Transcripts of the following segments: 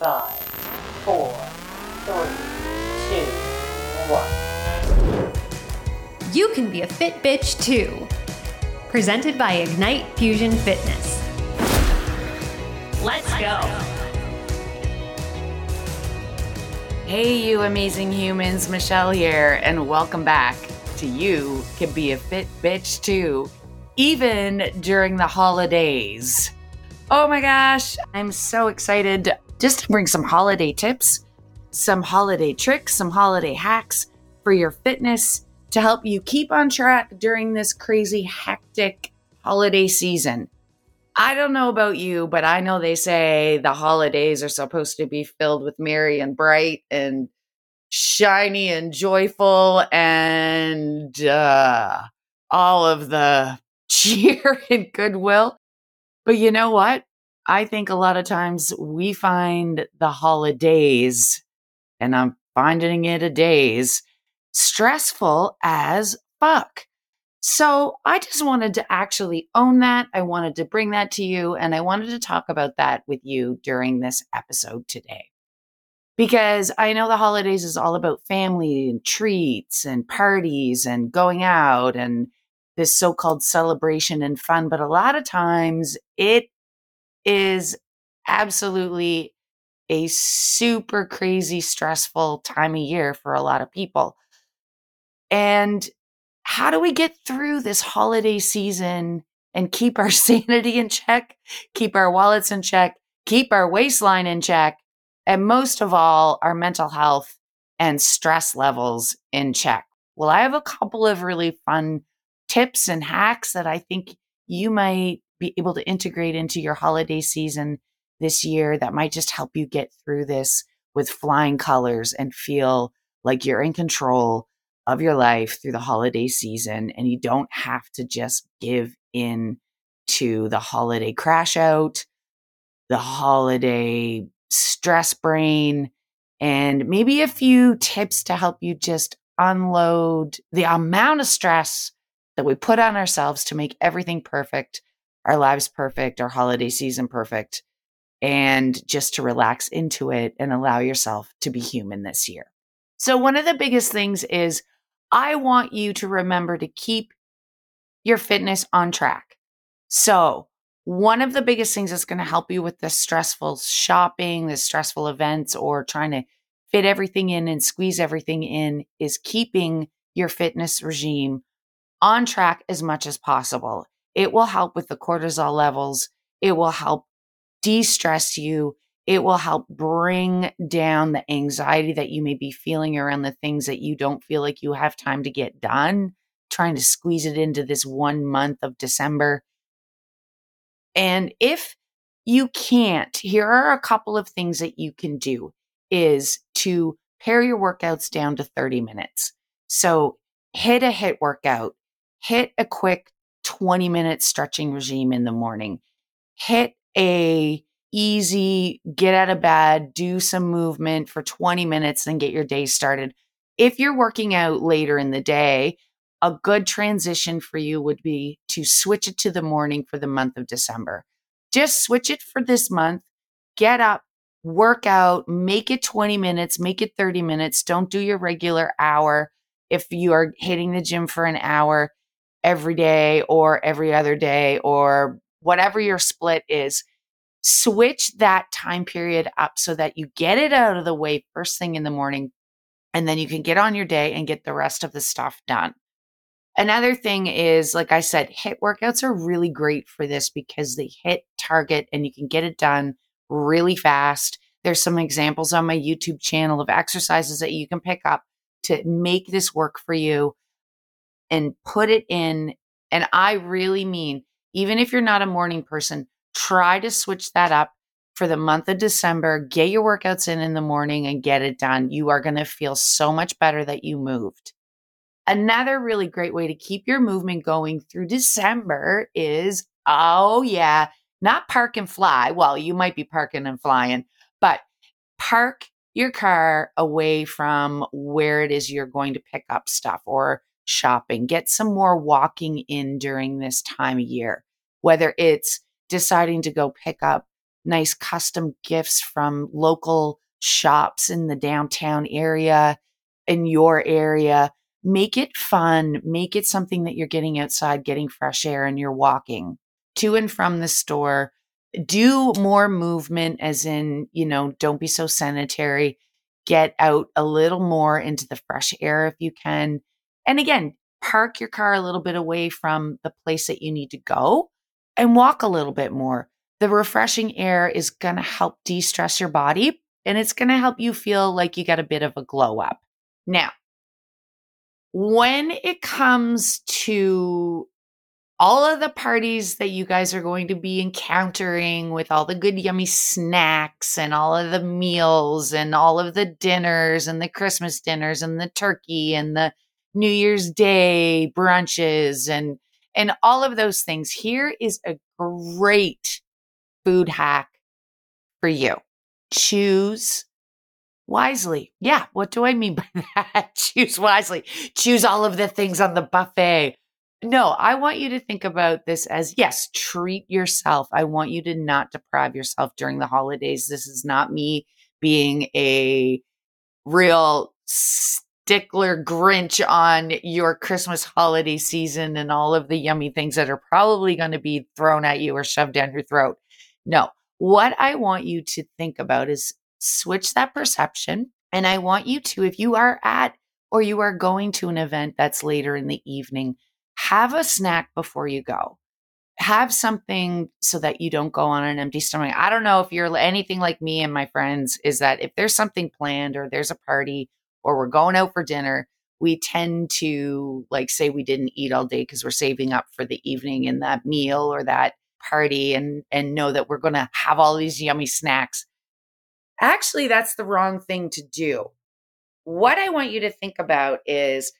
five, four, three, two, one. You can be a fit bitch too. Presented by Ignite Fusion Fitness. Let's go. Hey, you amazing humans, Michelle here, and welcome back to You Can Be a Fit Bitch Too, even during the holidays. Oh my gosh, I'm so excited just to bring some holiday tips, some holiday tricks, some holiday hacks for your fitness to help you keep on track during this crazy, hectic holiday season. I don't know about you, but I know they say the holidays are supposed to be filled with merry and bright and shiny and joyful and uh, all of the cheer and goodwill. But you know what? I think a lot of times we find the holidays, and I'm finding it a days, stressful as fuck. So I just wanted to actually own that. I wanted to bring that to you, and I wanted to talk about that with you during this episode today. Because I know the holidays is all about family and treats and parties and going out and this so called celebration and fun. But a lot of times it is absolutely a super crazy, stressful time of year for a lot of people. And how do we get through this holiday season and keep our sanity in check, keep our wallets in check, keep our waistline in check, and most of all, our mental health and stress levels in check? Well, I have a couple of really fun tips and hacks that I think you might be able to integrate into your holiday season this year that might just help you get through this with flying colors and feel like you're in control of your life through the holiday season and you don't have to just give in to the holiday crash out, the holiday stress brain, and maybe a few tips to help you just unload the amount of stress that we put on ourselves to make everything perfect, our lives perfect, our holiday season perfect, and just to relax into it and allow yourself to be human this year. So, one of the biggest things is I want you to remember to keep your fitness on track. So, one of the biggest things that's going to help you with the stressful shopping, the stressful events, or trying to fit everything in and squeeze everything in is keeping your fitness regime on track as much as possible. It will help with the cortisol levels. It will help de stress you. It will help bring down the anxiety that you may be feeling around the things that you don't feel like you have time to get done, trying to squeeze it into this one month of December. And if you can't, here are a couple of things that you can do is to pare your workouts down to 30 minutes. So hit a HIIT workout, hit a quick 20 minute stretching regime in the morning, hit a easy get out of bed, do some movement for 20 minutes, and get your day started. If you're working out later in the day, a good transition for you would be to switch it to the morning for the month of December. Just switch it for this month. Get up, work out, make it 20 minutes, make it 30 minutes. Don't do your regular hour. If you are hitting the gym for an hour every day or every other day or whatever your split is, switch that time period up so that you get it out of the way first thing in the morning and then you can get on your day and get the rest of the stuff done. Another thing is, like I said, HIIT workouts are really great for this because they hit target and you can get it done really fast. There's some examples on my YouTube channel of exercises that you can pick up to make this work for you and put it in. And I really mean, even if you're not a morning person, try to switch that up for the month of December. Get your workouts in in the morning and get it done. You are going to feel so much better that you moved. Another really great way to keep your movement going through December is oh, yeah, not park and fly. Well, you might be parking and flying, but park your car away from where it is you're going to pick up stuff or shopping. Get some more walking in during this time of year, whether it's deciding to go pick up nice custom gifts from local shops in the downtown area, in your area. Make it fun. Make it something that you're getting outside, getting fresh air, and you're walking to and from the store. Do more movement, as in, you know, don't be so sanitary. Get out a little more into the fresh air if you can. And again, park your car a little bit away from the place that you need to go and walk a little bit more. The refreshing air is going to help de stress your body and it's going to help you feel like you got a bit of a glow up. Now, when it comes to all of the parties that you guys are going to be encountering with all the good, yummy snacks and all of the meals and all of the dinners and the Christmas dinners and the turkey and the New Year's Day brunches and and all of those things. Here is a great food hack for you. Choose wisely. Yeah, what do I mean by that? Choose wisely. Choose all of the things on the buffet. No, I want you to think about this as yes, treat yourself. I want you to not deprive yourself during the holidays. This is not me being a real stickler Grinch on your Christmas holiday season and all of the yummy things that are probably going to be thrown at you or shoved down your throat. No, what I want you to think about is switch that perception. And I want you to, if you are at or you are going to an event that's later in the evening, have a snack before you go. Have something so that you don't go on an empty stomach. I don't know if you're anything like me and my friends, is that if there's something planned or there's a party or we're going out for dinner, we tend to like say we didn't eat all day because we're saving up for the evening and that meal or that party and and know that we're going to have all these yummy snacks. Actually, that's the wrong thing to do. What I want you to think about is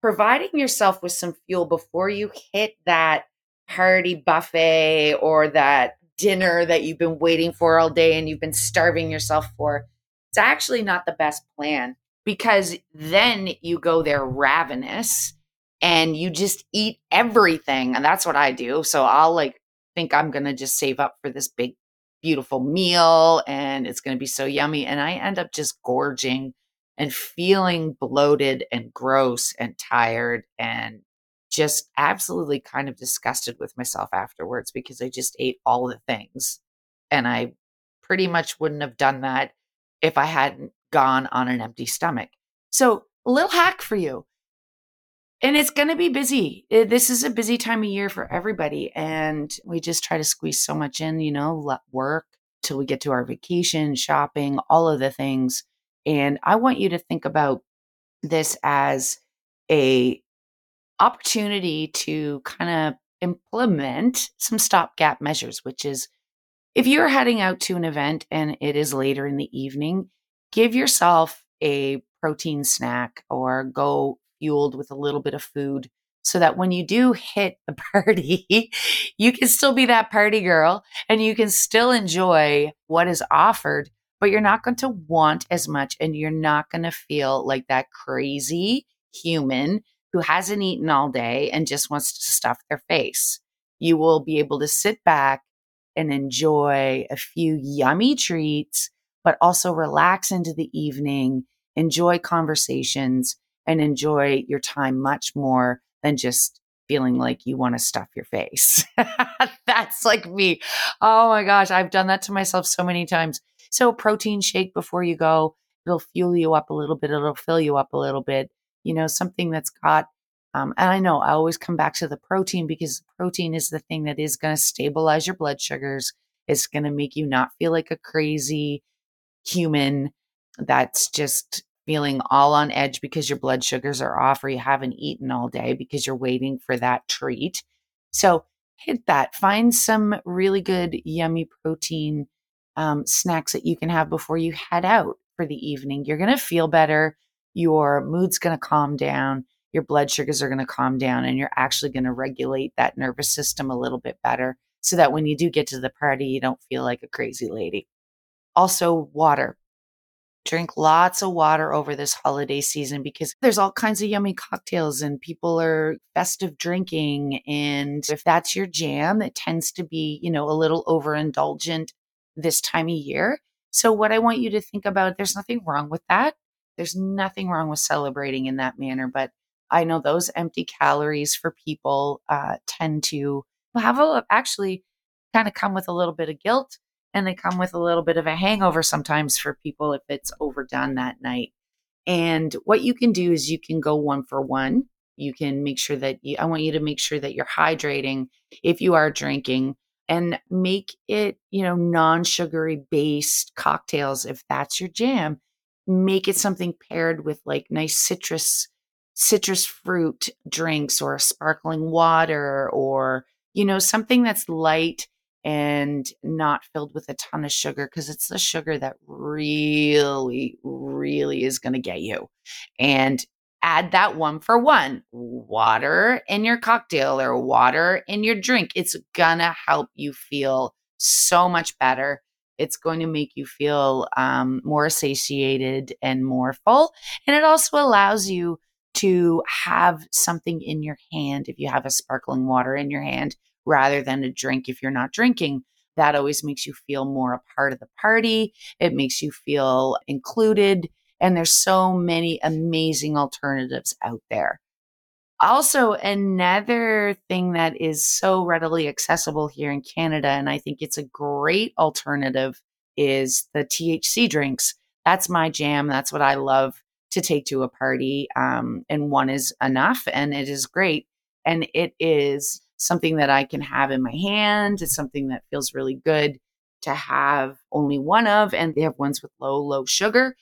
providing yourself with some fuel before you hit that party buffet or that dinner that you've been waiting for all day and you've been starving yourself for. It's actually not the best plan because then you go there ravenous and you just eat everything. And that's what I do. So I'll like think I'm going to just save up for this big, beautiful meal and it's going to be so yummy. And I end up just gorging and feeling bloated and gross and tired and just absolutely kind of disgusted with myself afterwards because I just ate all the things. And I pretty much wouldn't have done that if I hadn't gone on an empty stomach. So, a little hack for you. And it's going to be busy. This is a busy time of year for everybody. And we just try to squeeze so much in, you know, work till we get to our vacation, shopping, all of the things. And I want you to think about this as a opportunity to kind of implement some stopgap measures, which is if you're heading out to an event and it is later in the evening, give yourself a protein snack or go fueled with a little bit of food so that when you do hit the party, you can still be that party girl and you can still enjoy what is offered, but you're not going to want as much and you're not going to feel like that crazy human who hasn't eaten all day and just wants to stuff their face. You will be able to sit back and enjoy a few yummy treats but also relax into the evening, enjoy conversations, and enjoy your time much more than just feeling like you want to stuff your face. That's like me. Oh my gosh, I've done that to myself so many times. So, protein shake before you go, it'll fuel you up a little bit, it'll fill you up a little bit. You know, something that's got um, and I know I always come back to the protein because protein is the thing that is going to stabilize your blood sugars. It's going to make you not feel like a crazy human that's just feeling all on edge because your blood sugars are off or you haven't eaten all day because you're waiting for that treat. So hit that. Find some really good, yummy protein um, snacks that you can have before you head out for the evening. You're going to feel better. Your mood's going to calm down. Your blood sugars are going to calm down, and you're actually going to regulate that nervous system a little bit better so that when you do get to the party, you don't feel like a crazy lady. Also, water. Drink lots of water over this holiday season because there's all kinds of yummy cocktails and people are festive drinking. And if that's your jam, it tends to be, you know, a little overindulgent this time of year. So, what I want you to think about, there's nothing wrong with that. There's nothing wrong with celebrating in that manner. But I know those empty calories for people uh, tend to have a, actually kind of come with a little bit of guilt and they come with a little bit of a hangover sometimes for people if it's overdone that night. And what you can do is you can go one for one. You can make sure that you, I want you to make sure that you're hydrating if you are drinking and make it, you know, non sugary based cocktails if that's your jam. Make it something paired with like nice citrus, citrus fruit drinks or sparkling water or, you know, something that's light and not filled with a ton of sugar because it's the sugar that really, really is going to get you. And add that one for one water in your cocktail or water in your drink. It's going to help you feel so much better. It's going to make you feel um, more satiated and more full. And it also allows you to have something in your hand if you have a sparkling water in your hand rather than a drink if you're not drinking. That always makes you feel more a part of the party. It makes you feel included. And there's so many amazing alternatives out there. Also, another thing that is so readily accessible here in Canada, and I think it's a great alternative, is the THC drinks. That's my jam. That's what I love to take to a party. Um, and one is enough, and it is great. And it is something that I can have in my hand. It's something that feels really good to have only one of. And they have ones with low, low sugar.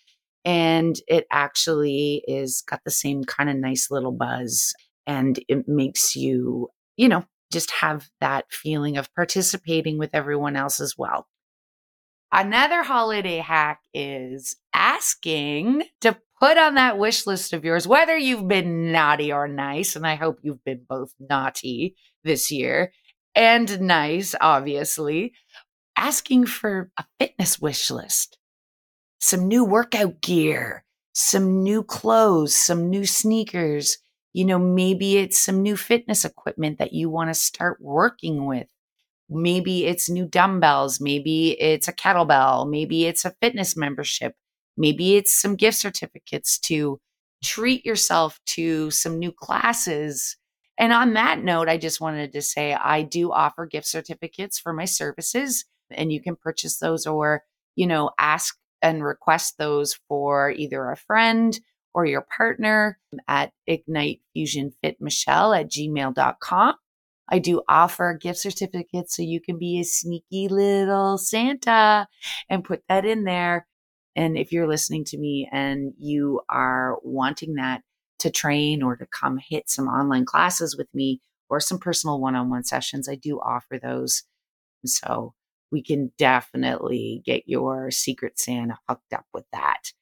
And it actually is got the same kind of nice little buzz. And it makes you, you know, just have that feeling of participating with everyone else as well. Another holiday hack is asking to put on that wish list of yours, whether you've been naughty or nice, and I hope you've been both naughty this year and nice, obviously, asking for a fitness wish list, some new workout gear, some new clothes, some new sneakers. You know, maybe it's some new fitness equipment that you want to start working with. Maybe it's new dumbbells. Maybe it's a kettlebell. Maybe it's a fitness membership. Maybe it's some gift certificates to treat yourself to some new classes and on that note, I just wanted to say I do offer gift certificates for my services, and you can purchase those or, you know, ask and request those for either a friend or your partner at Ignite Fusion Fit Michelle at gmail.com. I do offer gift certificates so you can be a sneaky little Santa and put that in there. And if you're listening to me and you are wanting that, to train or to come hit some online classes with me or some personal one on one sessions, I do offer those. So we can definitely get your Secret Santa hooked up with that.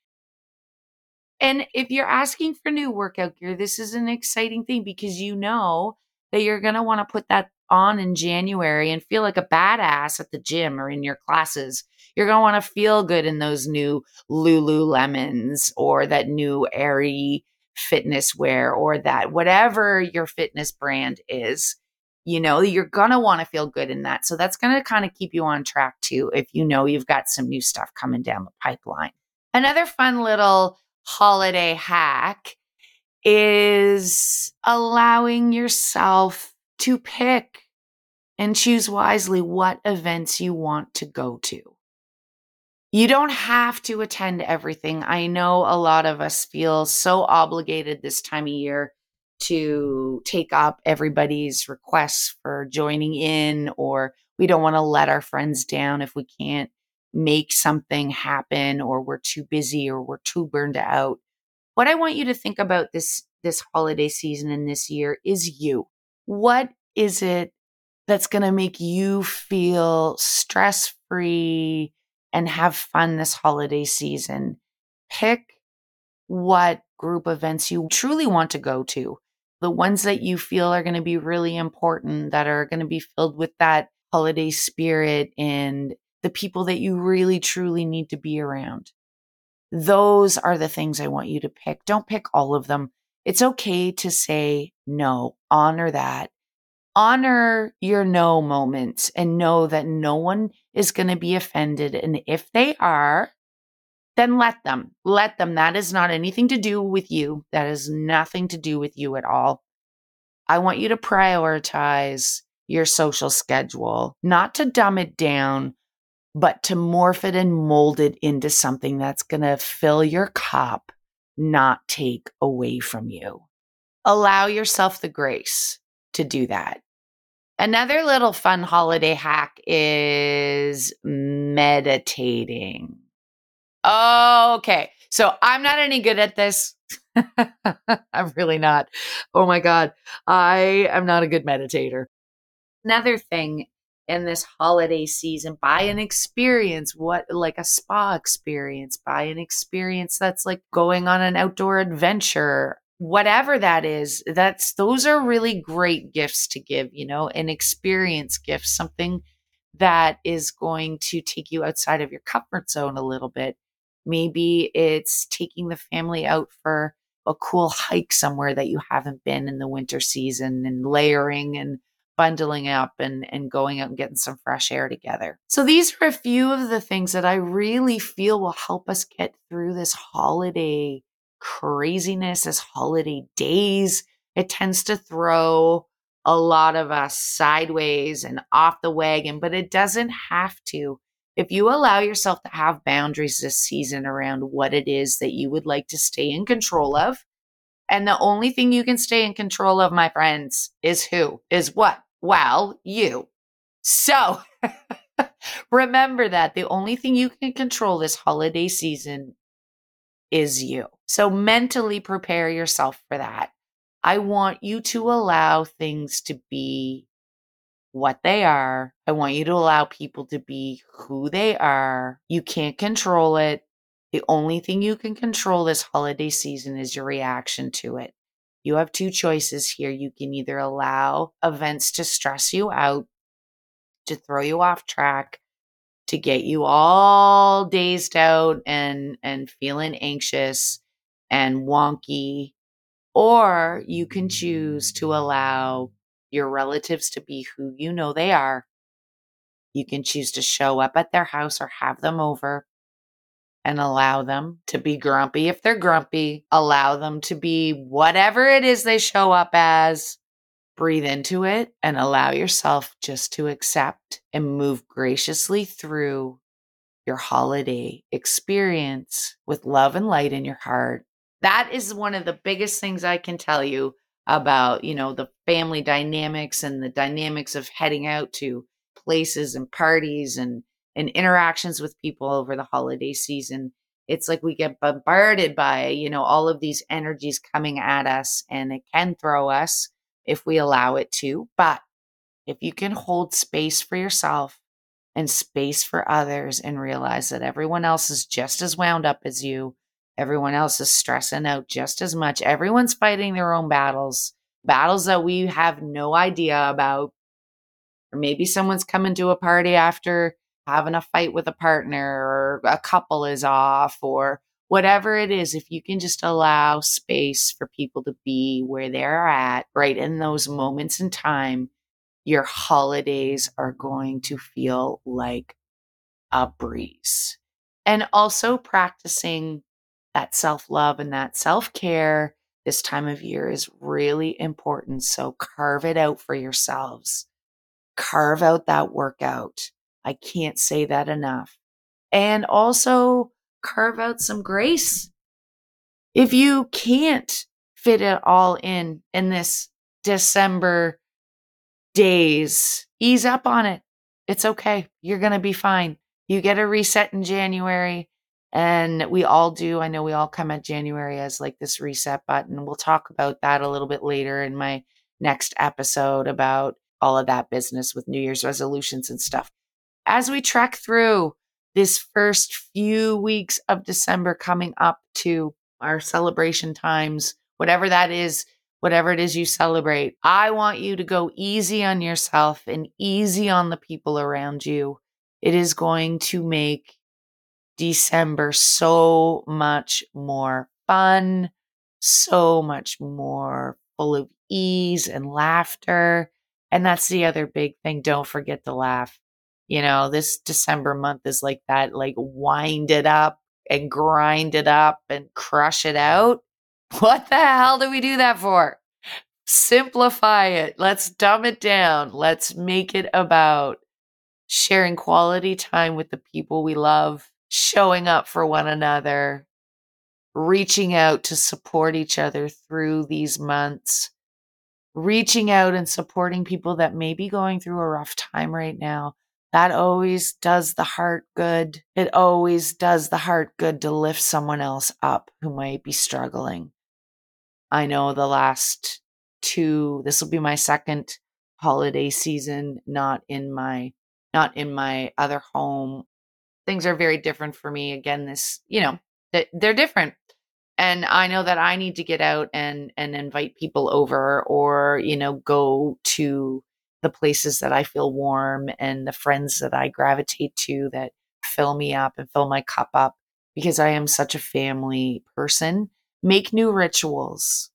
And if you're asking for new workout gear, this is an exciting thing because you know that you're going to want to put that on in January and feel like a badass at the gym or in your classes. You're going to want to feel good in those new Lululemons or that new Aerie fitness wear or that whatever your fitness brand is you know you're going to want to feel good in that. So that's going to kind of keep you on track too if you know you've got some new stuff coming down the pipeline. Another fun little holiday hack is allowing yourself to pick and choose wisely what events you want to go to you don't have to attend everything. I know a lot of us feel so obligated this time of year to take up everybody's requests for joining in, or we don't want to let our friends down if we can't make something happen, or we're too busy, or we're too burned out. What I want you to think about this this holiday season and this year is you. What is it that's going to make you feel stress free, and have fun this holiday season. Pick what group events you truly want to go to, the ones that you feel are going to be really important, that are going to be filled with that holiday spirit and the people that you really truly need to be around. Those are the things I want you to pick. Don't pick all of them. It's okay to say no, honor that. Honor your no moments and know that no one is going to be offended. And if they are, then let them. Let them. That is not anything to do with you. That is nothing to do with you at all. I want you to prioritize your social schedule, not to dumb it down, but to morph it and mold it into something that's going to fill your cup, not take away from you. Allow yourself the grace to do that. Another little fun holiday hack is meditating. Okay. So I'm not any good at this. I'm really not. Oh my God. I am not a good meditator. Another thing in this holiday season, buy an experience, what like a spa experience, buy an experience that's like going on an outdoor adventure, whatever that is. That's those are really great gifts to give, you know, an experience gift, something that is going to take you outside of your comfort zone a little bit. Maybe it's taking the family out for a cool hike somewhere that you haven't been in the winter season and layering and bundling up and, and going out and getting some fresh air together. So these are a few of the things that I really feel will help us get through this holiday craziness, as holiday days. It tends to throw a lot of us sideways and off the wagon, but it doesn't have to. If you allow yourself to have boundaries this season around what it is that you would like to stay in control of, and the only thing you can stay in control of, my friends, is who? Is what? Well, you. So remember that the only thing you can control this holiday season is you. So mentally prepare yourself for that. I want you to allow things to be what they are. I want you to allow people to be who they are. You can't control it. The only thing you can control this holiday season is your reaction to it. You have two choices here. You can either allow events to stress you out, to throw you off track, to get you all dazed out and and feeling anxious and wonky, or you can choose to allow your relatives to be who you know they are. You can choose to show up at their house or have them over and allow them to be grumpy if they're grumpy, allow them to be whatever it is they show up as. Breathe into it and allow yourself just to accept and move graciously through your holiday experience with love and light in your heart. That is one of the biggest things I can tell you about, you know, the family dynamics and the dynamics of heading out to places and parties and and interactions with people over the holiday season it's like we get bombarded by you know all of these energies coming at us and it can throw us if we allow it to but if you can hold space for yourself and space for others and realize that everyone else is just as wound up as you everyone else is stressing out just as much everyone's fighting their own battles battles that we have no idea about. Or maybe someone's coming to a party after having a fight with a partner or a couple is off or whatever it is, if you can just allow space for people to be where they're at right in those moments in time, your holidays are going to feel like a breeze. And also practicing that self love and that self care this time of year is really important. So carve it out for yourselves. Carve out that workout I can't say that enough. And also carve out some grace. If you can't fit it all in in this December days, ease up on it. It's okay. You're going to be fine. You get a reset in January and we all do. I know we all come at January as like this reset button. We'll talk about that a little bit later in my next episode about all of that business with New Year's resolutions and stuff as we trek through this first few weeks of December coming up to our celebration times, whatever that is, whatever it is you celebrate, I want you to go easy on yourself and easy on the people around you. It is going to make December so much more fun, so much more full of ease and laughter. And that's the other big thing. Don't forget to laugh You know, this December month is like that, like wind it up and grind it up and crush it out. What the hell do we do that for? Simplify it. Let's dumb it down. Let's make it about sharing quality time with the people we love, showing up for one another, reaching out to support each other through these months, reaching out and supporting people that may be going through a rough time right now. That always does the heart good. It always does the heart good to lift someone else up who might be struggling. I know the last two, this will be my second holiday season, not in my not in my other home. Things are very different for me. Again, this, you know, that they're different and i know that i need to get out and and invite people over or you know go to the places that i feel warm and the friends that i gravitate to that fill me up and fill my cup up because i am such a family person. Make new rituals.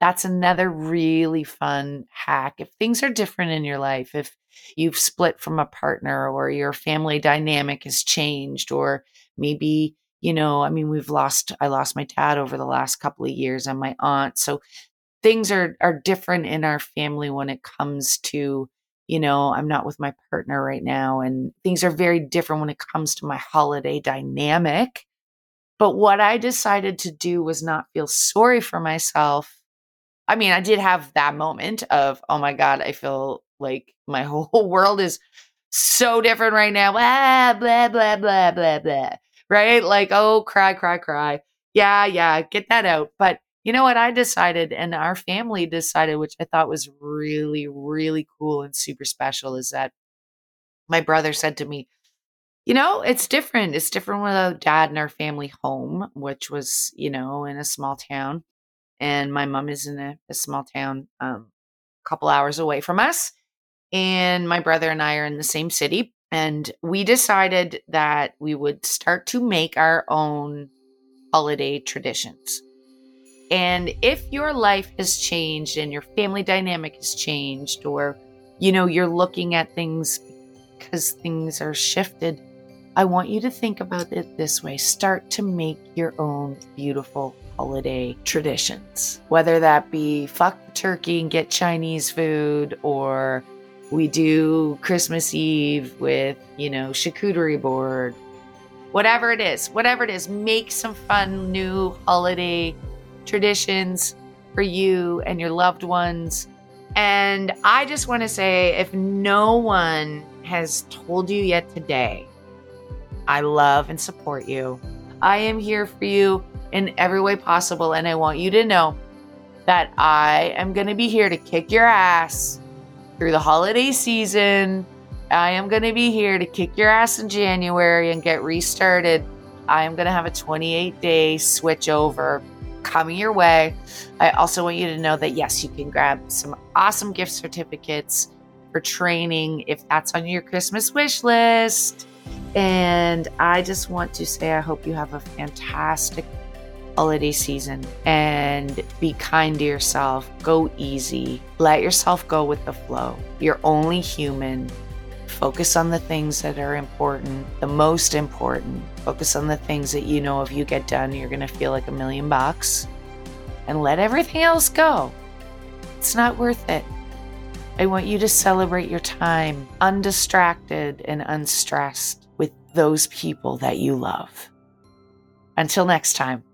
That's another really fun hack. If things are different in your life if you've split from a partner or your family dynamic has changed or maybe you know, I mean, we've lost, I lost my dad over the last couple of years and my aunt. So things are, are different in our family when it comes to, you know, I'm not with my partner right now and things are very different when it comes to my holiday dynamic. But what I decided to do was not feel sorry for myself. I mean, I did have that moment of, oh my God, I feel like my whole world is so different right now. Blah, blah, blah, blah, blah, blah right? Like, oh, cry, cry, cry. Yeah, yeah, get that out. But you know what? I decided, and our family decided, which I thought was really, really cool and super special, is that my brother said to me, you know, it's different. It's different without dad and our family home, which was, you know, in a small town. And my mom is in a, a small town um, a couple hours away from us. And my brother and I are in the same city, and we decided that we would start to make our own holiday traditions. And if your life has changed and your family dynamic has changed, or you know, you're looking at things because things are shifted, I want you to think about it this way start to make your own beautiful holiday traditions, whether that be fuck turkey and get Chinese food or we do Christmas Eve with, you know, charcuterie board. Whatever it is, whatever it is, make some fun new holiday traditions for you and your loved ones. And I just want to say if no one has told you yet today, I love and support you. I am here for you in every way possible. And I want you to know that I am going to be here to kick your ass through the holiday season. I am going to be here to kick your ass in January and get restarted. I am going to have a 28 day switch over coming your way. I also want you to know that yes, you can grab some awesome gift certificates for training if that's on your Christmas wish list. And I just want to say, I hope you have a fantastic holiday season and be kind to yourself. Go easy. Let yourself go with the flow. You're only human. Focus on the things that are important, the most important. Focus on the things that you know if you get done, you're going to feel like a million bucks. And let everything else go. It's not worth it. I want you to celebrate your time undistracted and unstressed with those people that you love. Until next time.